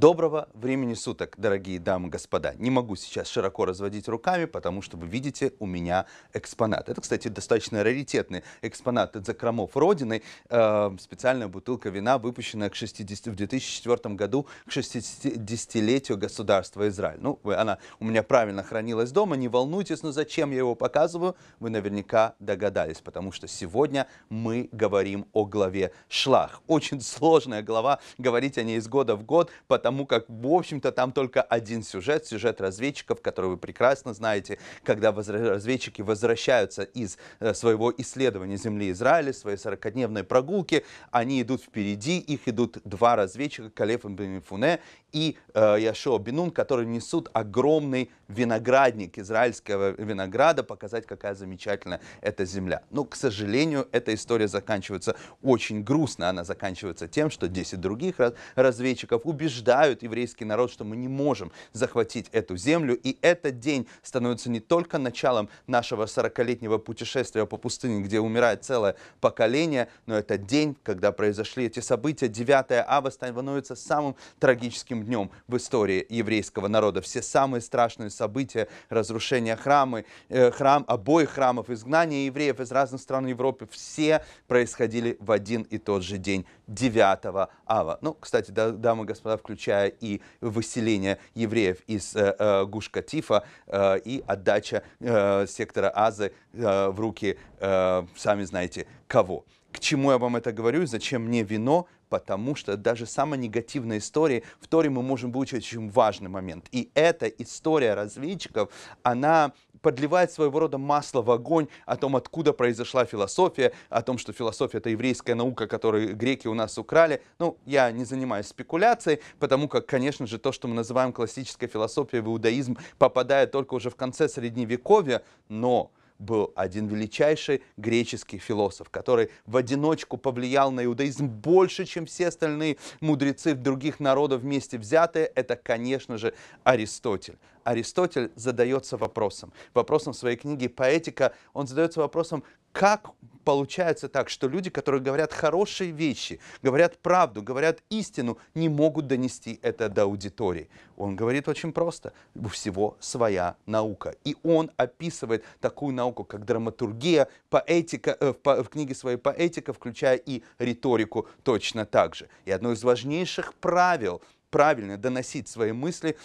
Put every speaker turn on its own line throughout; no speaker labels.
Доброго времени суток, дорогие дамы и господа. Не могу сейчас широко разводить руками, потому что вы видите у меня экспонат. Это, кстати, достаточно раритетный экспонат от закромов Родины. Э, специальная бутылка вина, выпущенная к 60, в 2004 году к 60-летию государства Израиль. Ну, она у меня правильно хранилась дома, не волнуйтесь, но зачем я его показываю, вы наверняка догадались, потому что сегодня мы говорим о главе Шлах. Очень сложная глава, говорить о ней из года в год, потому потому как, в общем-то, там только один сюжет, сюжет разведчиков, который вы прекрасно знаете, когда разведчики возвращаются из э, своего исследования земли Израиля, своей 40-дневной прогулки, они идут впереди, их идут два разведчика, Калеф и Бенефуне и э, Яшо Бинун, которые несут огромный виноградник израильского винограда, показать, какая замечательная эта земля. Но, к сожалению, эта история заканчивается очень грустно. Она заканчивается тем, что 10 других разведчиков убеждают убеждают еврейский народ, что мы не можем захватить эту землю. И этот день становится не только началом нашего 40-летнего путешествия по пустыне, где умирает целое поколение, но это день, когда произошли эти события. 9 ава становится самым трагическим днем в истории еврейского народа. Все самые страшные события, разрушение храма, э, храм, обоих храмов, изгнание евреев из разных стран Европы, все происходили в один и тот же день, 9 ава. Ну, кстати, дамы и господа, включая и выселение евреев из э, э, Гуш-Катифа э, и отдача э, сектора Азы э, в руки, э, сами знаете, кого. К чему я вам это говорю? Зачем мне вино? Потому что даже самая негативная история, в Торе мы можем получить очень важный момент. И эта история разведчиков, она подливает своего рода масло в огонь о том, откуда произошла философия, о том, что философия это еврейская наука, которую греки у нас украли. Ну, я не занимаюсь спекуляцией, потому как, конечно же, то, что мы называем классической философией в иудаизм, попадает только уже в конце Средневековья, но был один величайший греческий философ, который в одиночку повлиял на иудаизм больше, чем все остальные мудрецы других народов вместе взятые. Это, конечно же, Аристотель. Аристотель задается вопросом, вопросом своей книге «Поэтика», он задается вопросом, как получается так, что люди, которые говорят хорошие вещи, говорят правду, говорят истину, не могут донести это до аудитории. Он говорит очень просто. У всего своя наука. И он описывает такую науку, как драматургия, поэтика, э, в, в книге своей поэтика, включая и риторику точно так же. И одно из важнейших правил правильно доносить свои мысли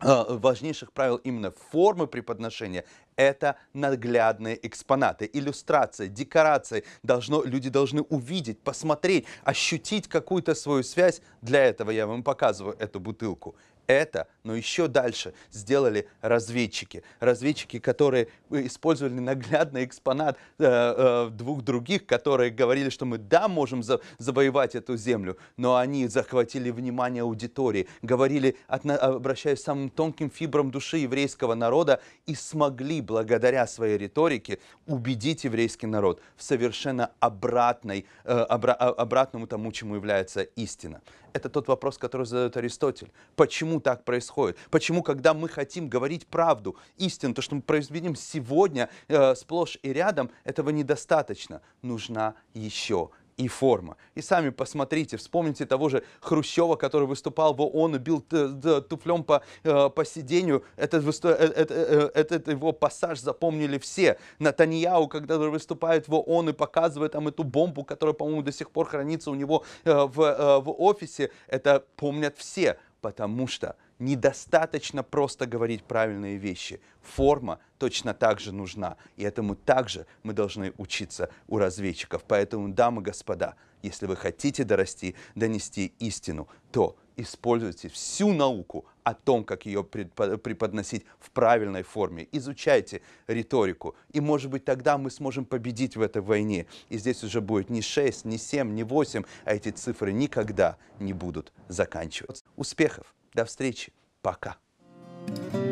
важнейших правил именно формы преподношения – это наглядные экспонаты, иллюстрация, декорации. Должно, люди должны увидеть, посмотреть, ощутить какую-то свою связь. Для этого я вам показываю эту бутылку это, но еще дальше сделали разведчики. Разведчики, которые использовали наглядный экспонат э, э, двух других, которые говорили, что мы да, можем за, завоевать эту землю, но они захватили внимание аудитории, говорили, от, обращаясь к самым тонким фибрам души еврейского народа и смогли благодаря своей риторике убедить еврейский народ в совершенно обратной, э, обра, обратному тому, чему является истина. Это тот вопрос, который задает Аристотель. Почему так происходит? Почему, когда мы хотим говорить правду, истину, то, что мы произведем сегодня э, сплошь и рядом, этого недостаточно. Нужна еще и форма. И сами посмотрите, вспомните того же Хрущева, который выступал в ООН и бил туфлем по, э, по сидению. Этот, этот, э, этот его пассаж запомнили все. Натаньяу, когда выступает в ООН и показывает там эту бомбу, которая, по-моему, до сих пор хранится у него э, в, в офисе, это помнят все, потому что недостаточно просто говорить правильные вещи. Форма точно так же нужна. И этому также мы должны учиться у разведчиков. Поэтому, дамы и господа, если вы хотите дорасти, донести истину, то используйте всю науку о том, как ее преподносить в правильной форме. Изучайте риторику. И, может быть, тогда мы сможем победить в этой войне. И здесь уже будет не 6, не 7, не 8, а эти цифры никогда не будут заканчиваться. Успехов! До встречи. Пока. thank you